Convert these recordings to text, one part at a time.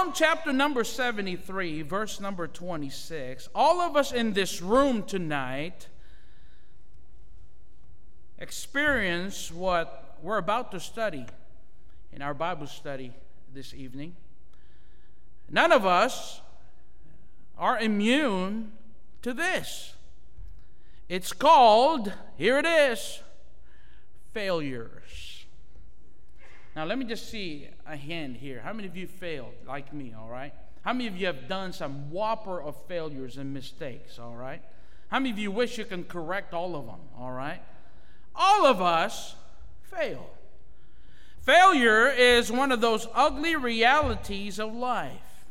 Psalm chapter number 73, verse number 26. All of us in this room tonight experience what we're about to study in our Bible study this evening. None of us are immune to this. It's called, here it is, failures. Now, let me just see a hand here. How many of you failed like me, all right? How many of you have done some whopper of failures and mistakes, all right? How many of you wish you can correct all of them, all right? All of us fail. Failure is one of those ugly realities of life.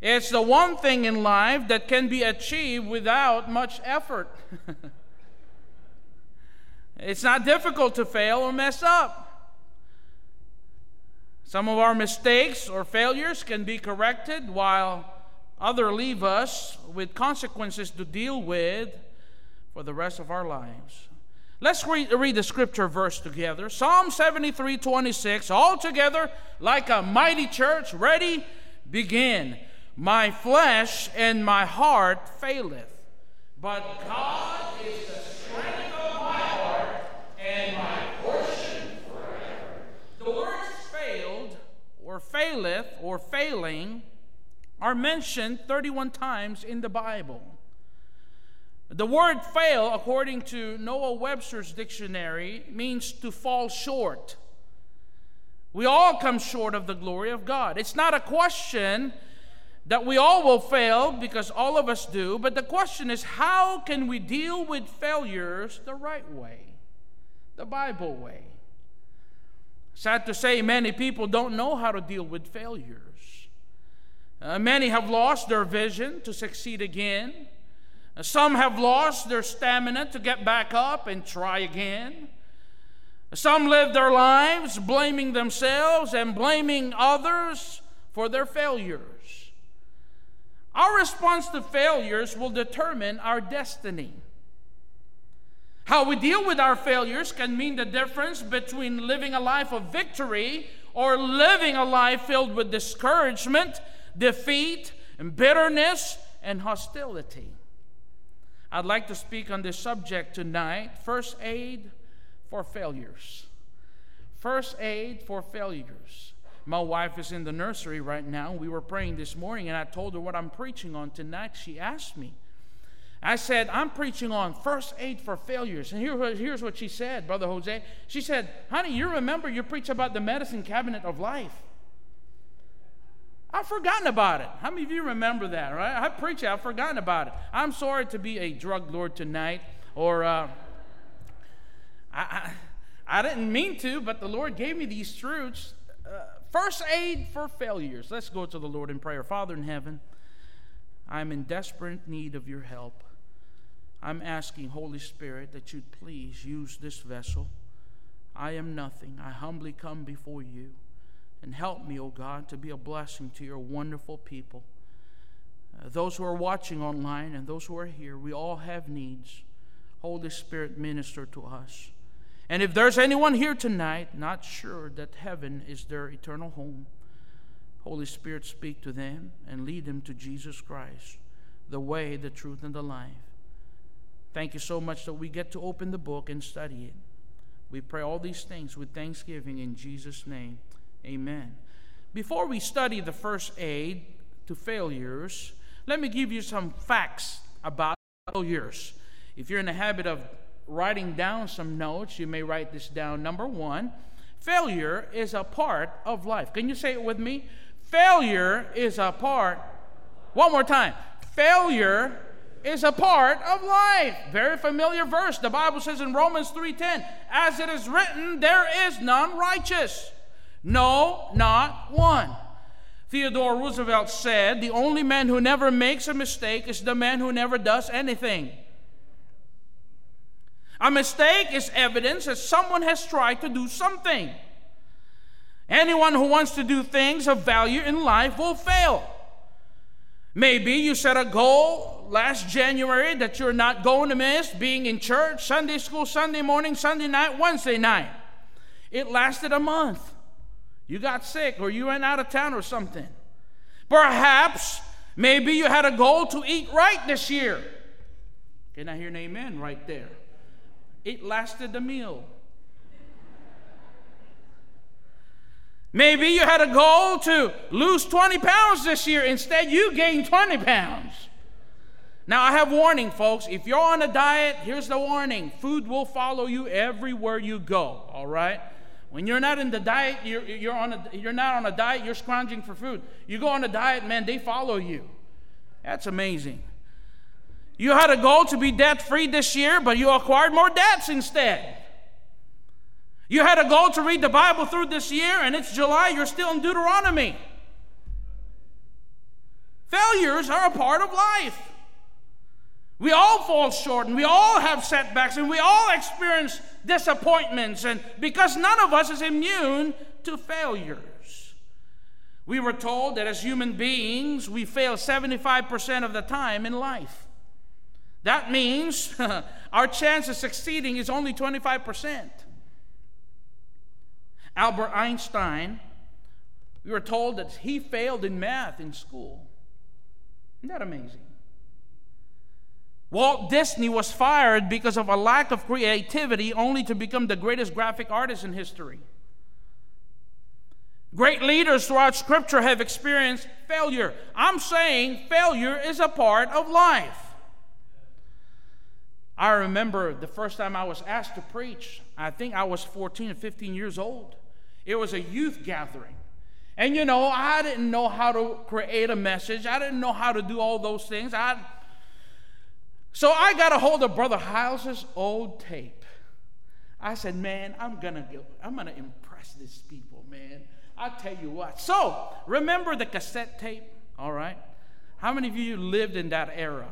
It's the one thing in life that can be achieved without much effort. it's not difficult to fail or mess up. Some of our mistakes or failures can be corrected, while other leave us with consequences to deal with for the rest of our lives. Let's read, read the scripture verse together. Psalm 73 26. All together, like a mighty church, ready, begin. My flesh and my heart faileth, but God is the strength of my heart and my or faileth or failing are mentioned 31 times in the Bible. The word fail, according to Noah Webster's dictionary, means to fall short. We all come short of the glory of God. It's not a question that we all will fail because all of us do, but the question is how can we deal with failures the right way, the Bible way? Sad to say, many people don't know how to deal with failures. Uh, many have lost their vision to succeed again. Uh, some have lost their stamina to get back up and try again. Some live their lives blaming themselves and blaming others for their failures. Our response to failures will determine our destiny. How we deal with our failures can mean the difference between living a life of victory or living a life filled with discouragement, defeat, and bitterness and hostility. I'd like to speak on this subject tonight first aid for failures. First aid for failures. My wife is in the nursery right now. We were praying this morning, and I told her what I'm preaching on tonight. She asked me, I said, I'm preaching on first aid for failures. And here, here's what she said, Brother Jose. She said, Honey, you remember you preach about the medicine cabinet of life. I've forgotten about it. How many of you remember that, right? I preach it, I've forgotten about it. I'm sorry to be a drug lord tonight, or uh, I, I, I, didn't mean to, but the Lord gave me these truths. Uh, first aid for failures. Let's go to the Lord in prayer. Father in heaven, I'm in desperate need of your help. I'm asking, Holy Spirit, that you'd please use this vessel. I am nothing. I humbly come before you. And help me, O oh God, to be a blessing to your wonderful people. Uh, those who are watching online and those who are here, we all have needs. Holy Spirit, minister to us. And if there's anyone here tonight not sure that heaven is their eternal home, Holy Spirit, speak to them and lead them to Jesus Christ, the way, the truth, and the life. Thank you so much that we get to open the book and study it. We pray all these things with thanksgiving in Jesus' name. Amen. Before we study the first aid to failures, let me give you some facts about failures. If you're in the habit of writing down some notes, you may write this down. Number one, failure is a part of life. Can you say it with me? Failure is a part. One more time. Failure is a part of life. Very familiar verse. The Bible says in Romans 3:10, as it is written, there is none righteous. No, not one. Theodore Roosevelt said, The only man who never makes a mistake is the man who never does anything. A mistake is evidence that someone has tried to do something. Anyone who wants to do things of value in life will fail. Maybe you set a goal last January that you're not going to miss being in church, Sunday school, Sunday morning, Sunday night, Wednesday night. It lasted a month. You got sick or you went out of town or something. Perhaps, maybe you had a goal to eat right this year. Can I hear an amen right there? It lasted the meal. Maybe you had a goal to lose 20 pounds this year. Instead, you gained 20 pounds. Now, I have warning, folks. If you're on a diet, here's the warning food will follow you everywhere you go, all right? When you're not in the diet, you're, you're, on a, you're not on a diet, you're scrounging for food. You go on a diet, man, they follow you. That's amazing. You had a goal to be debt free this year, but you acquired more debts instead. You had a goal to read the Bible through this year, and it's July, you're still in Deuteronomy. Failures are a part of life. We all fall short and we all have setbacks and we all experience disappointments, and because none of us is immune to failures. We were told that as human beings, we fail 75% of the time in life. That means our chance of succeeding is only 25%. Albert Einstein, we were told that he failed in math in school. Isn't that amazing? Walt Disney was fired because of a lack of creativity, only to become the greatest graphic artist in history. Great leaders throughout Scripture have experienced failure. I'm saying failure is a part of life. I remember the first time I was asked to preach, I think I was 14 or 15 years old. It was a youth gathering. And you know, I didn't know how to create a message. I didn't know how to do all those things. I so I got a hold of Brother Hyles's old tape. I said, man, I'm gonna go, I'm gonna impress these people, man. I tell you what. So remember the cassette tape? All right. How many of you lived in that era?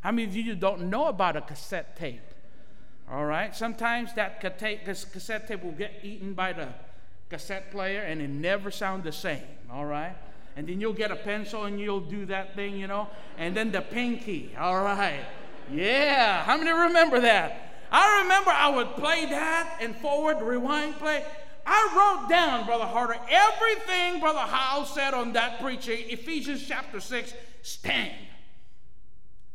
How many of you don't know about a cassette tape? All right. Sometimes that cassette tape will get eaten by the cassette player and it never sound the same. All right. And then you'll get a pencil and you'll do that thing, you know. And then the pinky. All right. Yeah, how many remember that? I remember I would play that and forward, rewind, play. I wrote down, Brother Harder, everything Brother Howell said on that preaching, Ephesians chapter 6, stand.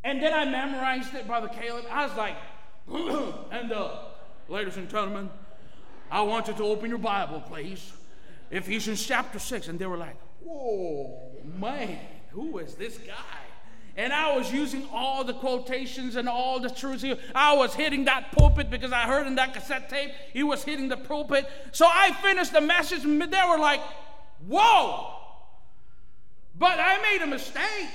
And then I memorized it, Brother Caleb. I was like, and uh, ladies and gentlemen, I want you to open your Bible, please. Ephesians chapter 6. And they were like, whoa, man, who is this guy? And I was using all the quotations and all the truths. I was hitting that pulpit because I heard in that cassette tape he was hitting the pulpit. So I finished the message, and they were like, Whoa! But I made a mistake.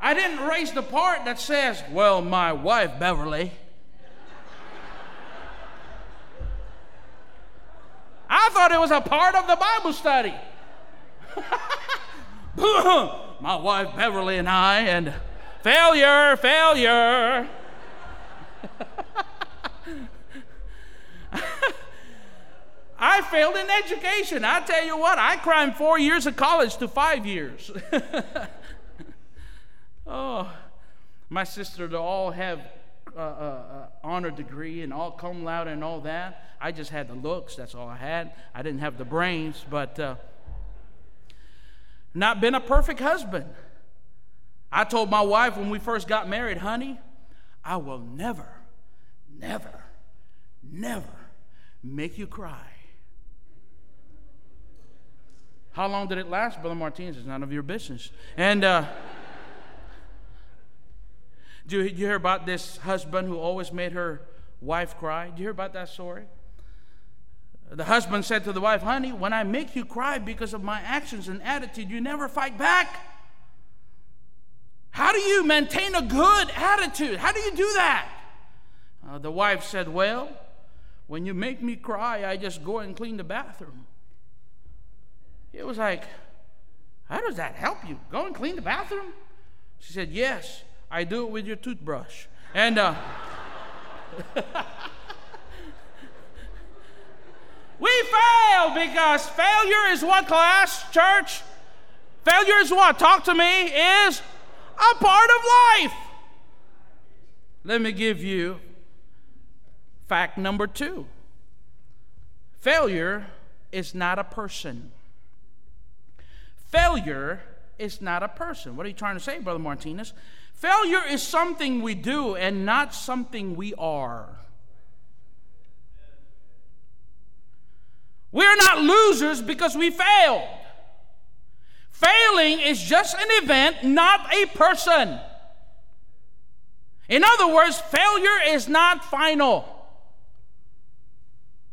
I didn't raise the part that says, Well, my wife, Beverly. I thought it was a part of the Bible study. my wife Beverly and I, and failure, failure. I failed in education. I tell you what, I climbed four years of college to five years. oh, my sister to all have uh, uh, uh, honor degree and all cum laude and all that. I just had the looks. That's all I had. I didn't have the brains, but uh, not been a perfect husband. I told my wife when we first got married, honey, I will never, never, never make you cry. How long did it last, Brother Martinez? It's none of your business. And uh, do you, you hear about this husband who always made her wife cry? Do you hear about that story? The husband said to the wife, Honey, when I make you cry because of my actions and attitude, you never fight back. How do you maintain a good attitude? How do you do that? Uh, the wife said, Well, when you make me cry, I just go and clean the bathroom. It was like, How does that help you? Go and clean the bathroom? She said, Yes, I do it with your toothbrush. And uh, we fail because failure is what class, church? Failure is what? Talk to me, is a part of life. Let me give you fact number two failure is not a person. Failure is not a person. What are you trying to say, Brother Martinez? Failure is something we do and not something we are. We're not losers because we failed. Failing is just an event, not a person. In other words, failure is not final.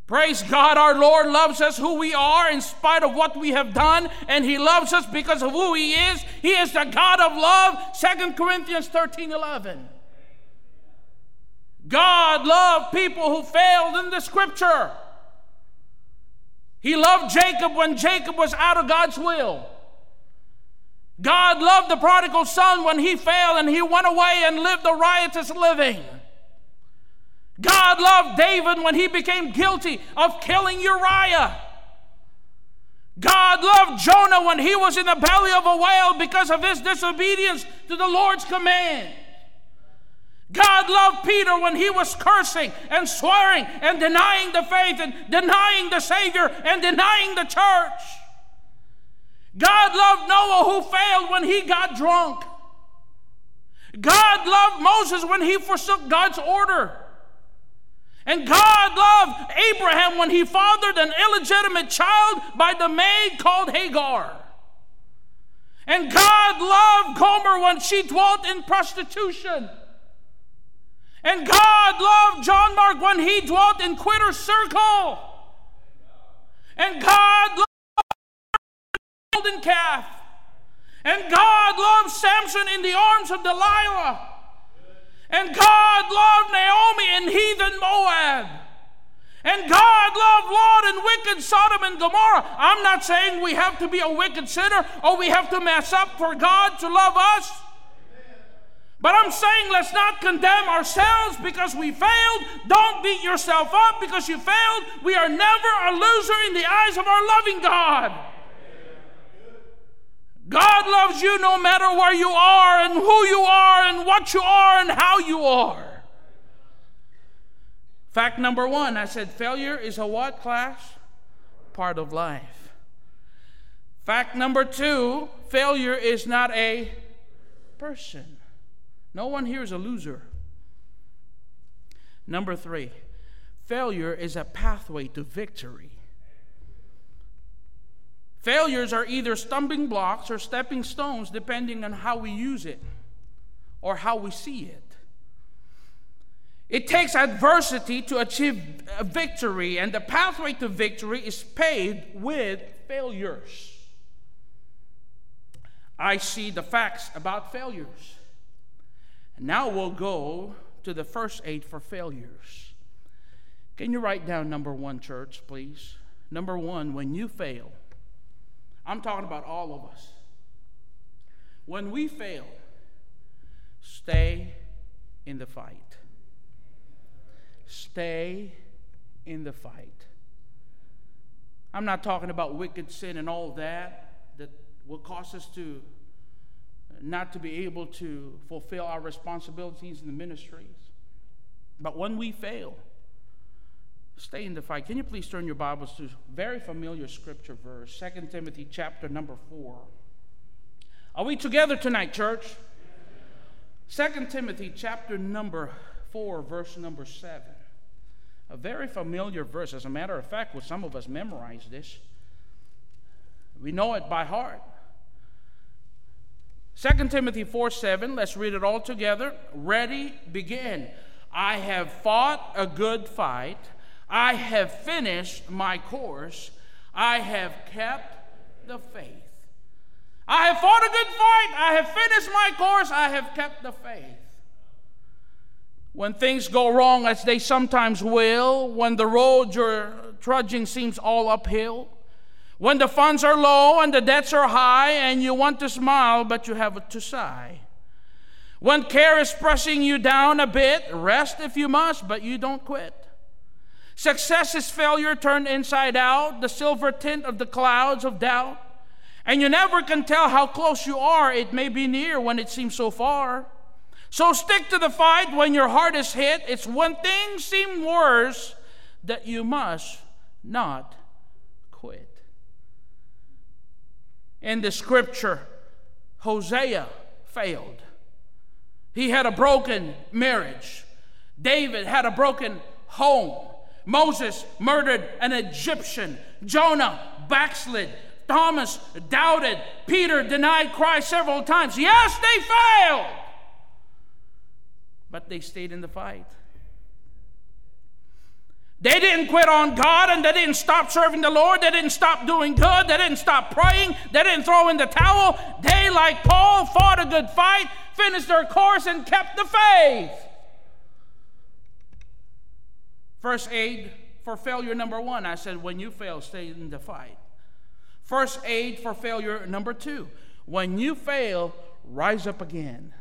Praise God, our Lord loves us who we are in spite of what we have done, and He loves us because of who He is. He is the God of love. 2 Corinthians 13 11. God loved people who failed in the scripture. He loved Jacob when Jacob was out of God's will. God loved the prodigal son when he failed and he went away and lived a riotous living. God loved David when he became guilty of killing Uriah. God loved Jonah when he was in the belly of a whale because of his disobedience to the Lord's command. God loved Peter when he was cursing and swearing and denying the faith and denying the Savior and denying the church. God loved Noah who failed when he got drunk. God loved Moses when he forsook God's order. And God loved Abraham when he fathered an illegitimate child by the maid called Hagar. And God loved Gomer when she dwelt in prostitution. And God loved John Mark when he dwelt in Quitter's circle. And God loved golden calf. And God loved Samson in the arms of Delilah. And God loved Naomi in heathen Moab. And God loved Lot and wicked Sodom and Gomorrah. I'm not saying we have to be a wicked sinner or we have to mess up for God to love us. But I'm saying let's not condemn ourselves because we failed. Don't beat yourself up because you failed. We are never a loser in the eyes of our loving God. God loves you no matter where you are and who you are and what you are and how you are. Fact number one I said failure is a what class? Part of life. Fact number two failure is not a person. No one here is a loser. Number three failure is a pathway to victory. Failures are either stumbling blocks or stepping stones, depending on how we use it or how we see it. It takes adversity to achieve victory, and the pathway to victory is paved with failures. I see the facts about failures. Now we'll go to the first aid for failures. Can you write down number one, church, please? Number one, when you fail, I'm talking about all of us. When we fail, stay in the fight. Stay in the fight. I'm not talking about wicked sin and all that that will cause us to not to be able to fulfill our responsibilities in the ministries. But when we fail, stay in the fight. Can you please turn your Bibles to very familiar scripture verse, 2 Timothy chapter number 4. Are we together tonight, church? 2 Timothy chapter number 4, verse number 7. A very familiar verse. As a matter of fact, with some of us memorize this. We know it by heart. 2 Timothy 4 7, let's read it all together. Ready, begin. I have fought a good fight. I have finished my course. I have kept the faith. I have fought a good fight. I have finished my course. I have kept the faith. When things go wrong, as they sometimes will, when the road you're trudging seems all uphill, When the funds are low and the debts are high, and you want to smile, but you have to sigh. When care is pressing you down a bit, rest if you must, but you don't quit. Success is failure turned inside out, the silver tint of the clouds of doubt. And you never can tell how close you are. It may be near when it seems so far. So stick to the fight when your heart is hit. It's when things seem worse that you must not quit. In the scripture, Hosea failed. He had a broken marriage. David had a broken home. Moses murdered an Egyptian. Jonah backslid. Thomas doubted. Peter denied Christ several times. Yes, they failed. But they stayed in the fight. They didn't quit on God and they didn't stop serving the Lord. They didn't stop doing good. They didn't stop praying. They didn't throw in the towel. They, like Paul, fought a good fight, finished their course, and kept the faith. First aid for failure number one I said, when you fail, stay in the fight. First aid for failure number two when you fail, rise up again.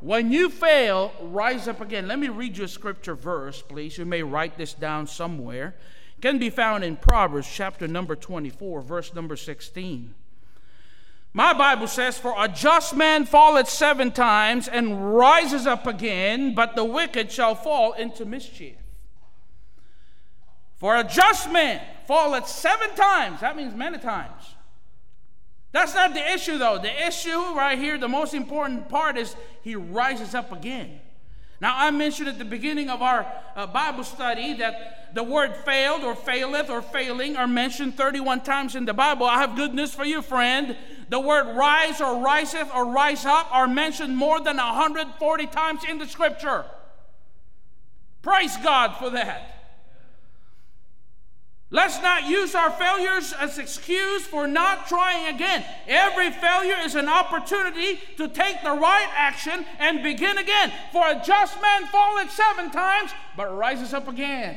When you fail, rise up again. Let me read you a scripture verse, please. You may write this down somewhere. It can be found in Proverbs chapter number 24, verse number 16. My Bible says, For a just man falleth seven times and rises up again, but the wicked shall fall into mischief. For a just man falleth seven times, that means many times, that's not the issue, though. The issue right here, the most important part is he rises up again. Now, I mentioned at the beginning of our uh, Bible study that the word failed or faileth or failing are mentioned 31 times in the Bible. I have good news for you, friend. The word rise or riseth or rise up are mentioned more than 140 times in the scripture. Praise God for that. Let's not use our failures as excuse for not trying again. Every failure is an opportunity to take the right action and begin again. For a just man falleth seven times, but rises up again.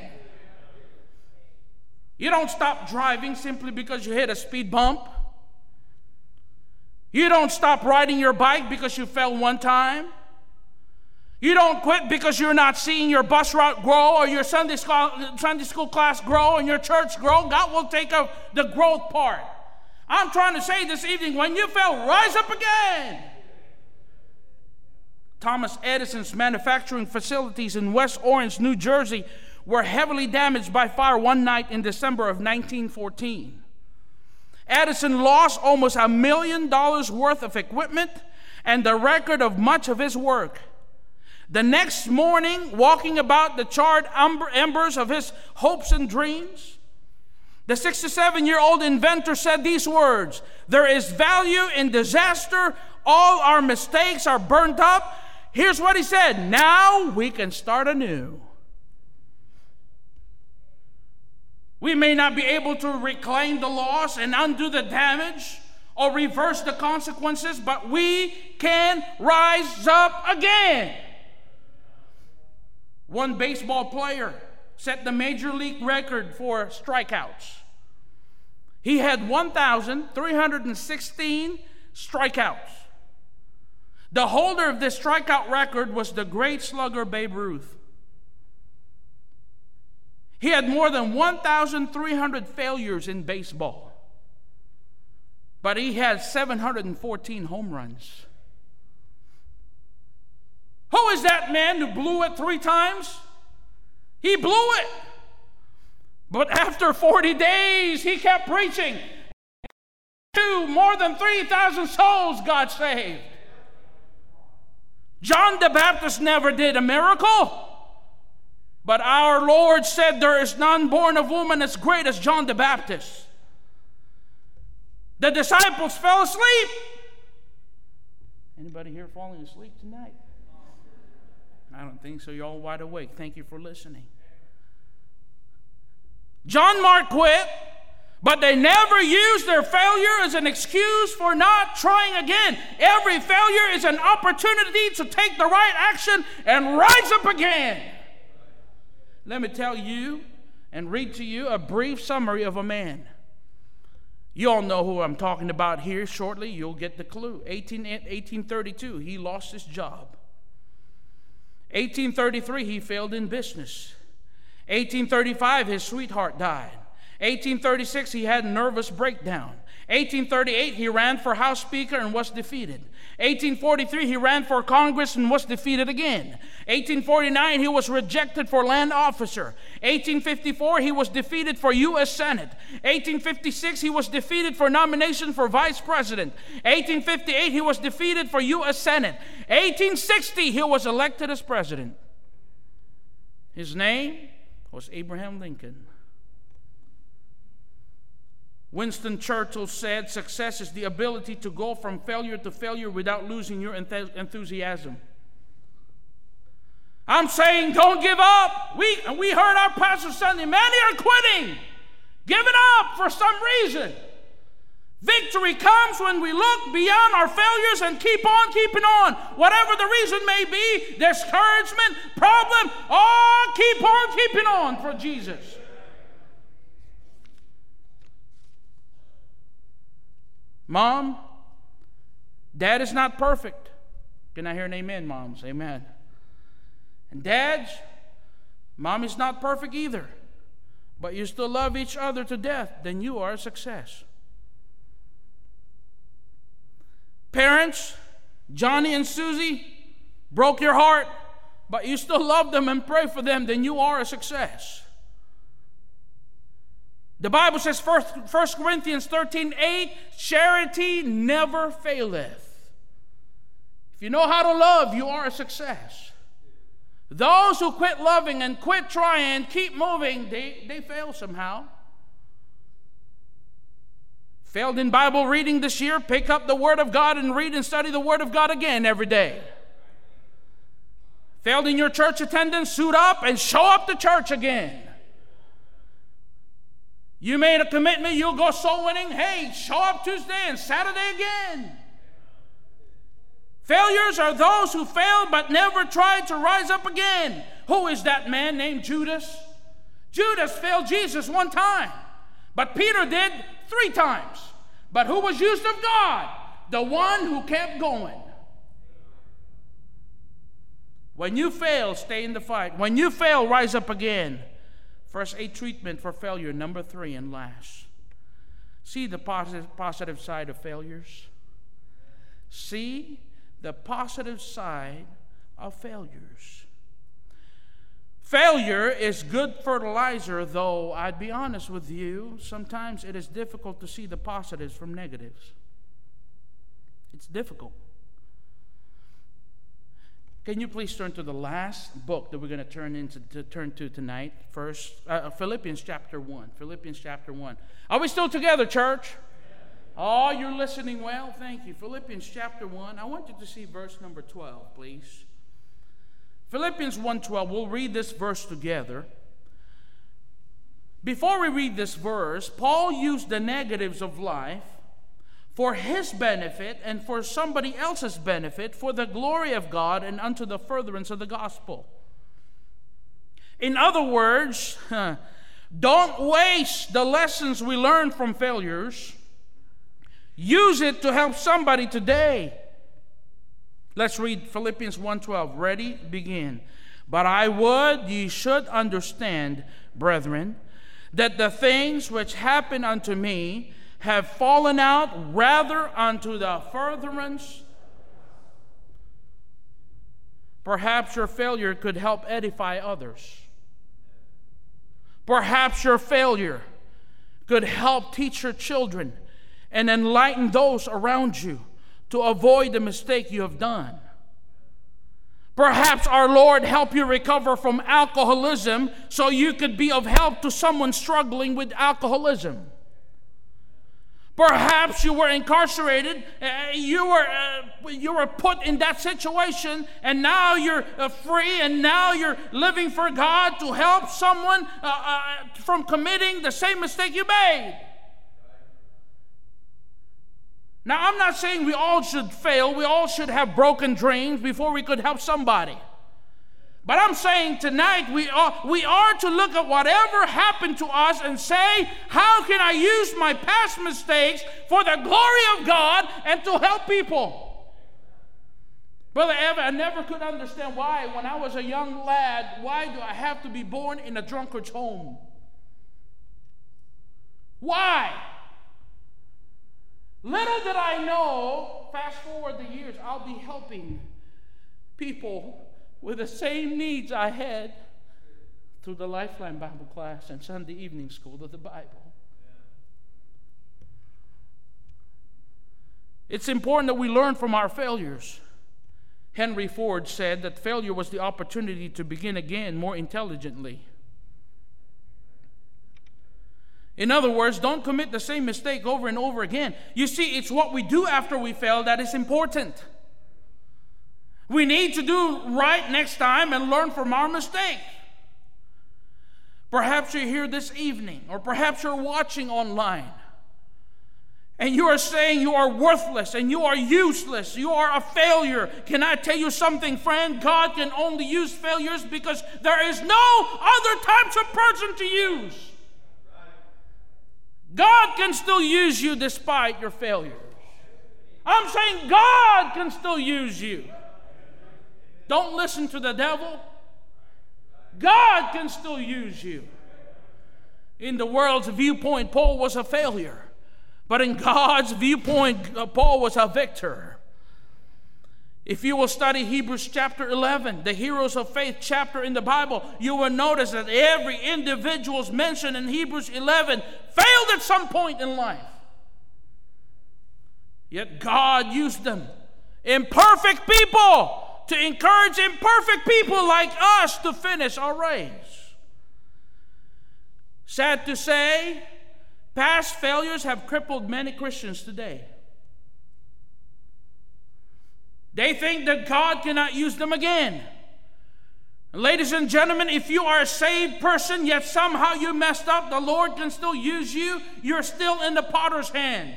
You don't stop driving simply because you hit a speed bump. You don't stop riding your bike because you fell one time. You don't quit because you're not seeing your bus route grow or your Sunday school, Sunday school class grow and your church grow. God will take up the growth part. I'm trying to say this evening when you fail, rise up again. Thomas Edison's manufacturing facilities in West Orange, New Jersey, were heavily damaged by fire one night in December of 1914. Edison lost almost a million dollars worth of equipment and the record of much of his work. The next morning, walking about the charred embers of his hopes and dreams, the 67 year old inventor said these words There is value in disaster. All our mistakes are burnt up. Here's what he said Now we can start anew. We may not be able to reclaim the loss and undo the damage or reverse the consequences, but we can rise up again. One baseball player set the major league record for strikeouts. He had 1,316 strikeouts. The holder of this strikeout record was the great slugger Babe Ruth. He had more than 1,300 failures in baseball, but he had 714 home runs. Who is that man who blew it three times? He blew it. But after 40 days, he kept preaching. Two, more than 3,000 souls got saved. John the Baptist never did a miracle. But our Lord said, There is none born of woman as great as John the Baptist. The disciples fell asleep. Anybody here falling asleep tonight? I don't think so. You're all wide awake. Thank you for listening. John Mark quit, but they never used their failure as an excuse for not trying again. Every failure is an opportunity to take the right action and rise up again. Let me tell you and read to you a brief summary of a man. You all know who I'm talking about here shortly. You'll get the clue. 18, 1832, he lost his job. 1833, he failed in business. 1835, his sweetheart died. 1836, he had a nervous breakdown. 1838, he ran for House Speaker and was defeated. 1843, he ran for Congress and was defeated again. 1849, he was rejected for land officer. 1854, he was defeated for U.S. Senate. 1856, he was defeated for nomination for vice president. 1858, he was defeated for U.S. Senate. 1860, he was elected as president. His name was Abraham Lincoln. Winston Churchill said success is the ability to go from failure to failure without losing your enthusiasm. I'm saying don't give up. We, we heard our pastor Sunday, many are quitting, giving up for some reason. Victory comes when we look beyond our failures and keep on keeping on. Whatever the reason may be, discouragement, problem, oh, keep on keeping on for Jesus. Mom, dad is not perfect. Can I hear an amen, moms? Amen. And dads, mom is not perfect either. But you still love each other to death, then you are a success. Parents, Johnny and Susie broke your heart, but you still love them and pray for them, then you are a success. The Bible says, 1 Corinthians 13 8, charity never faileth. If you know how to love, you are a success. Those who quit loving and quit trying, keep moving, they, they fail somehow. Failed in Bible reading this year, pick up the Word of God and read and study the Word of God again every day. Failed in your church attendance, suit up and show up to church again. You made a commitment, you'll go soul winning. Hey, show up Tuesday and Saturday again. Failures are those who failed but never tried to rise up again. Who is that man named Judas? Judas failed Jesus one time, but Peter did three times. But who was used of God? The one who kept going. When you fail, stay in the fight. When you fail, rise up again. First aid treatment for failure. Number three, and last. See the positive, positive side of failures. See the positive side of failures. Failure is good fertilizer, though I'd be honest with you, sometimes it is difficult to see the positives from negatives. It's difficult. Can you please turn to the last book that we're going to turn into to turn to tonight? First, uh, Philippians chapter one. Philippians chapter one. Are we still together, church? Oh, you're listening well. Thank you. Philippians chapter one. I want you to see verse number twelve, please. Philippians 1:12. We'll read this verse together. Before we read this verse, Paul used the negatives of life for his benefit and for somebody else's benefit, for the glory of God and unto the furtherance of the gospel. In other words, don't waste the lessons we learn from failures. Use it to help somebody today. Let's read Philippians 1:12. Ready? Begin. But I would ye should understand, brethren, that the things which happen unto me have fallen out rather unto the furtherance. Perhaps your failure could help edify others. Perhaps your failure could help teach your children and enlighten those around you to avoid the mistake you have done. Perhaps our Lord help you recover from alcoholism so you could be of help to someone struggling with alcoholism. Perhaps you were incarcerated, uh, you, were, uh, you were put in that situation, and now you're uh, free, and now you're living for God to help someone uh, uh, from committing the same mistake you made. Now, I'm not saying we all should fail, we all should have broken dreams before we could help somebody. But I'm saying tonight we are, we are to look at whatever happened to us and say, how can I use my past mistakes for the glory of God and to help people? Brother Evan, I never could understand why, when I was a young lad, why do I have to be born in a drunkard's home? Why? Little did I know, fast forward the years, I'll be helping people with the same needs I had through the Lifeline Bible class and Sunday evening school of the Bible. It's important that we learn from our failures. Henry Ford said that failure was the opportunity to begin again more intelligently. In other words, don't commit the same mistake over and over again. You see, it's what we do after we fail that is important. We need to do right next time and learn from our mistake. Perhaps you're here this evening, or perhaps you're watching online, and you are saying you are worthless and you are useless, you are a failure. Can I tell you something, friend? God can only use failures because there is no other types of person to use. God can still use you despite your failures. I'm saying God can still use you. Don't listen to the devil. God can still use you. In the world's viewpoint, Paul was a failure. But in God's viewpoint, uh, Paul was a victor. If you will study Hebrews chapter 11, the heroes of faith chapter in the Bible, you will notice that every individual's mentioned in Hebrews 11 failed at some point in life. Yet God used them. Imperfect people to encourage imperfect people like us to finish our race. Sad to say, past failures have crippled many Christians today. They think that God cannot use them again. Ladies and gentlemen, if you are a saved person, yet somehow you messed up, the Lord can still use you. You're still in the potter's hand.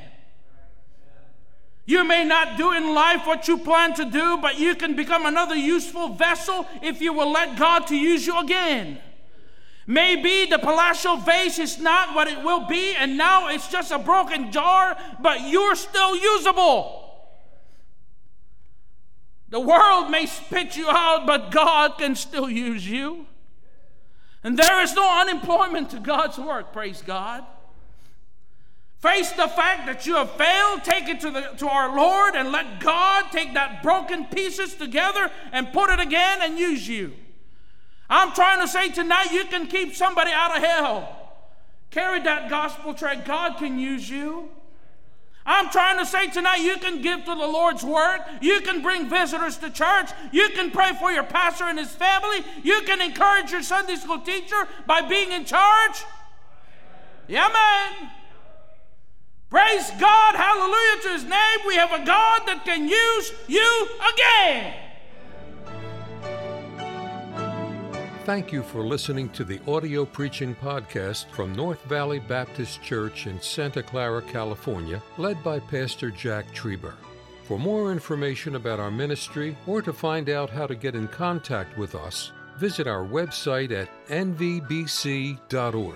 You may not do in life what you plan to do, but you can become another useful vessel if you will let God to use you again. Maybe the palatial vase is not what it will be, and now it's just a broken jar, but you're still usable. The world may spit you out, but God can still use you. And there is no unemployment to God's work, praise God. Face the fact that you have failed, take it to, the, to our Lord, and let God take that broken pieces together and put it again and use you. I'm trying to say tonight you can keep somebody out of hell. Carry that gospel track. God can use you. I'm trying to say tonight you can give to the Lord's work. You can bring visitors to church. You can pray for your pastor and his family. You can encourage your Sunday school teacher by being in charge. Yeah, man. Praise God, hallelujah to his name. We have a God that can use you again. Thank you for listening to the audio preaching podcast from North Valley Baptist Church in Santa Clara, California, led by Pastor Jack Trieber. For more information about our ministry or to find out how to get in contact with us, visit our website at nvbc.org.